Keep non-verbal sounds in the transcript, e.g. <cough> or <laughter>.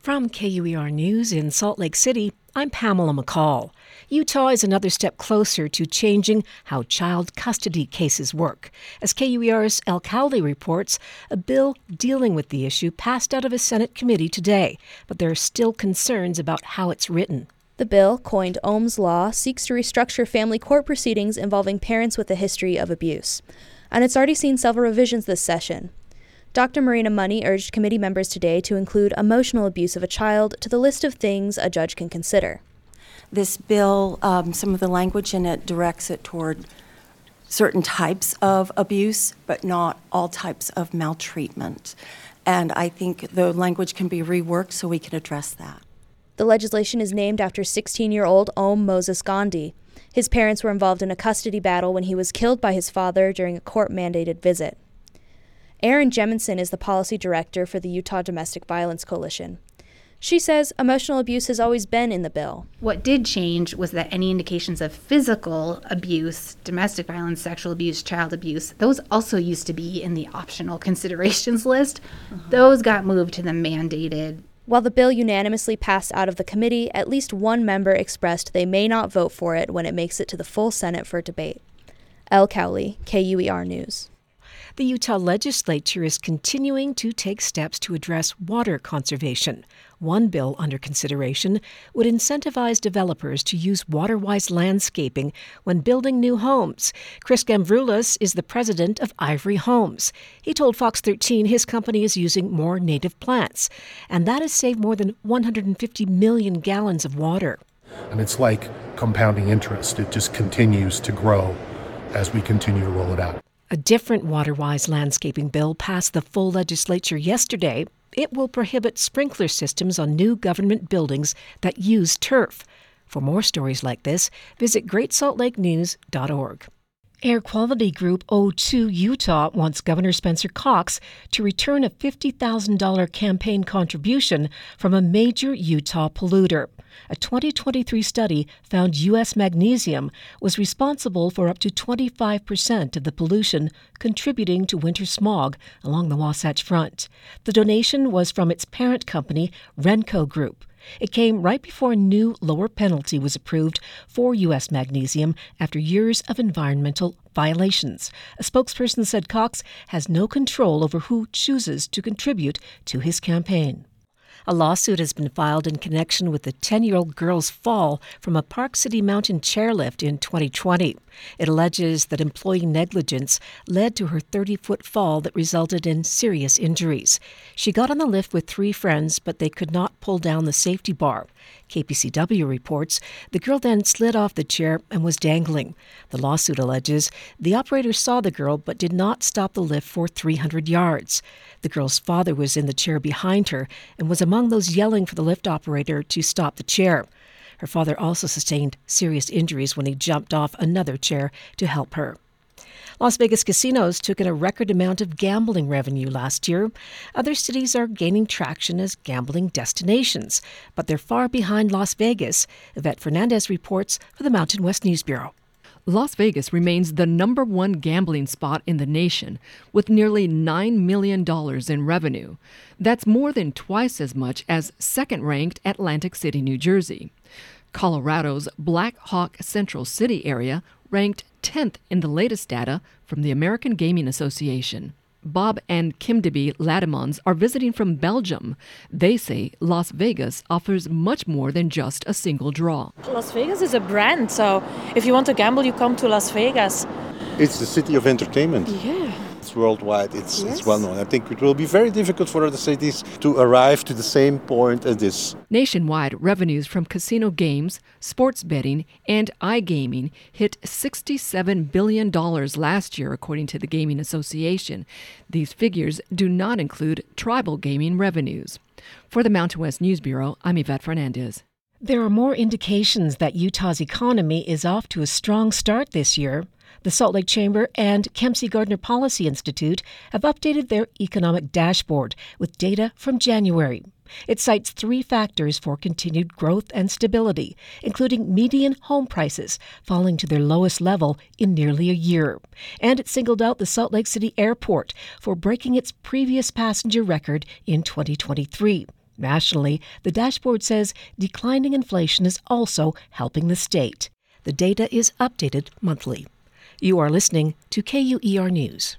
From KUER News in Salt Lake City, I'm Pamela McCall. Utah is another step closer to changing how child custody cases work. As KUER's El Cowley reports, a bill dealing with the issue passed out of a Senate committee today, but there are still concerns about how it's written. The bill, coined Om's Law, seeks to restructure family court proceedings involving parents with a history of abuse. And it's already seen several revisions this session. Dr. Marina Money urged committee members today to include emotional abuse of a child to the list of things a judge can consider. This bill, um, some of the language in it directs it toward certain types of abuse, but not all types of maltreatment. And I think the language can be reworked so we can address that. The legislation is named after 16 year old Om Moses Gandhi. His parents were involved in a custody battle when he was killed by his father during a court mandated visit. Erin Jemison is the policy director for the Utah Domestic Violence Coalition. She says emotional abuse has always been in the bill. What did change was that any indications of physical abuse, domestic violence, sexual abuse, child abuse, those also used to be in the optional <laughs> considerations list. Uh-huh. Those got moved to the mandated. While the bill unanimously passed out of the committee, at least one member expressed they may not vote for it when it makes it to the full Senate for debate. L. Cowley, KUER News. The Utah legislature is continuing to take steps to address water conservation. One bill under consideration would incentivize developers to use water-wise landscaping when building new homes. Chris Gamvroulas is the president of Ivory Homes. He told Fox 13 his company is using more native plants, and that has saved more than 150 million gallons of water. And it's like compounding interest, it just continues to grow as we continue to roll it out. A different water-wise landscaping bill passed the full legislature yesterday. It will prohibit sprinkler systems on new government buildings that use turf. For more stories like this, visit GreatSaltLakeNews.org. Air Quality Group O2 Utah wants Governor Spencer Cox to return a $50,000 campaign contribution from a major Utah polluter. A 2023 study found U.S. magnesium was responsible for up to 25% of the pollution contributing to winter smog along the Wasatch Front. The donation was from its parent company, Renco Group. It came right before a new lower penalty was approved for U.S. magnesium after years of environmental violations. A spokesperson said Cox has no control over who chooses to contribute to his campaign. A lawsuit has been filed in connection with the 10 year old girl's fall from a Park City Mountain chairlift in 2020. It alleges that employee negligence led to her 30 foot fall that resulted in serious injuries. She got on the lift with three friends, but they could not pull down the safety bar. KPCW reports the girl then slid off the chair and was dangling. The lawsuit alleges the operator saw the girl but did not stop the lift for 300 yards. The girl's father was in the chair behind her and was among those yelling for the lift operator to stop the chair. Her father also sustained serious injuries when he jumped off another chair to help her. Las Vegas casinos took in a record amount of gambling revenue last year. Other cities are gaining traction as gambling destinations, but they're far behind Las Vegas. Yvette Fernandez reports for the Mountain West News Bureau. Las Vegas remains the number one gambling spot in the nation, with nearly $9 million in revenue. That's more than twice as much as second ranked Atlantic City, New Jersey. Colorado's Black Hawk Central City area ranked 10th in the latest data from the American Gaming Association. Bob and Kim Kimdeby Lademans are visiting from Belgium. They say Las Vegas offers much more than just a single draw. Las Vegas is a brand, so if you want to gamble, you come to Las Vegas. It's the city of entertainment. Yeah worldwide. It's, yes. it's well known. I think it will be very difficult for other cities to arrive to the same point as this. Nationwide, revenues from casino games, sports betting, and iGaming hit $67 billion last year, according to the Gaming Association. These figures do not include tribal gaming revenues. For the Mountain West News Bureau, I'm Yvette Fernandez. There are more indications that Utah's economy is off to a strong start this year. The Salt Lake Chamber and Kem C. Gardner Policy Institute have updated their economic dashboard with data from January. It cites three factors for continued growth and stability, including median home prices falling to their lowest level in nearly a year. And it singled out the Salt Lake City Airport for breaking its previous passenger record in 2023. Nationally, the dashboard says declining inflation is also helping the state. The data is updated monthly. You are listening to KUER News.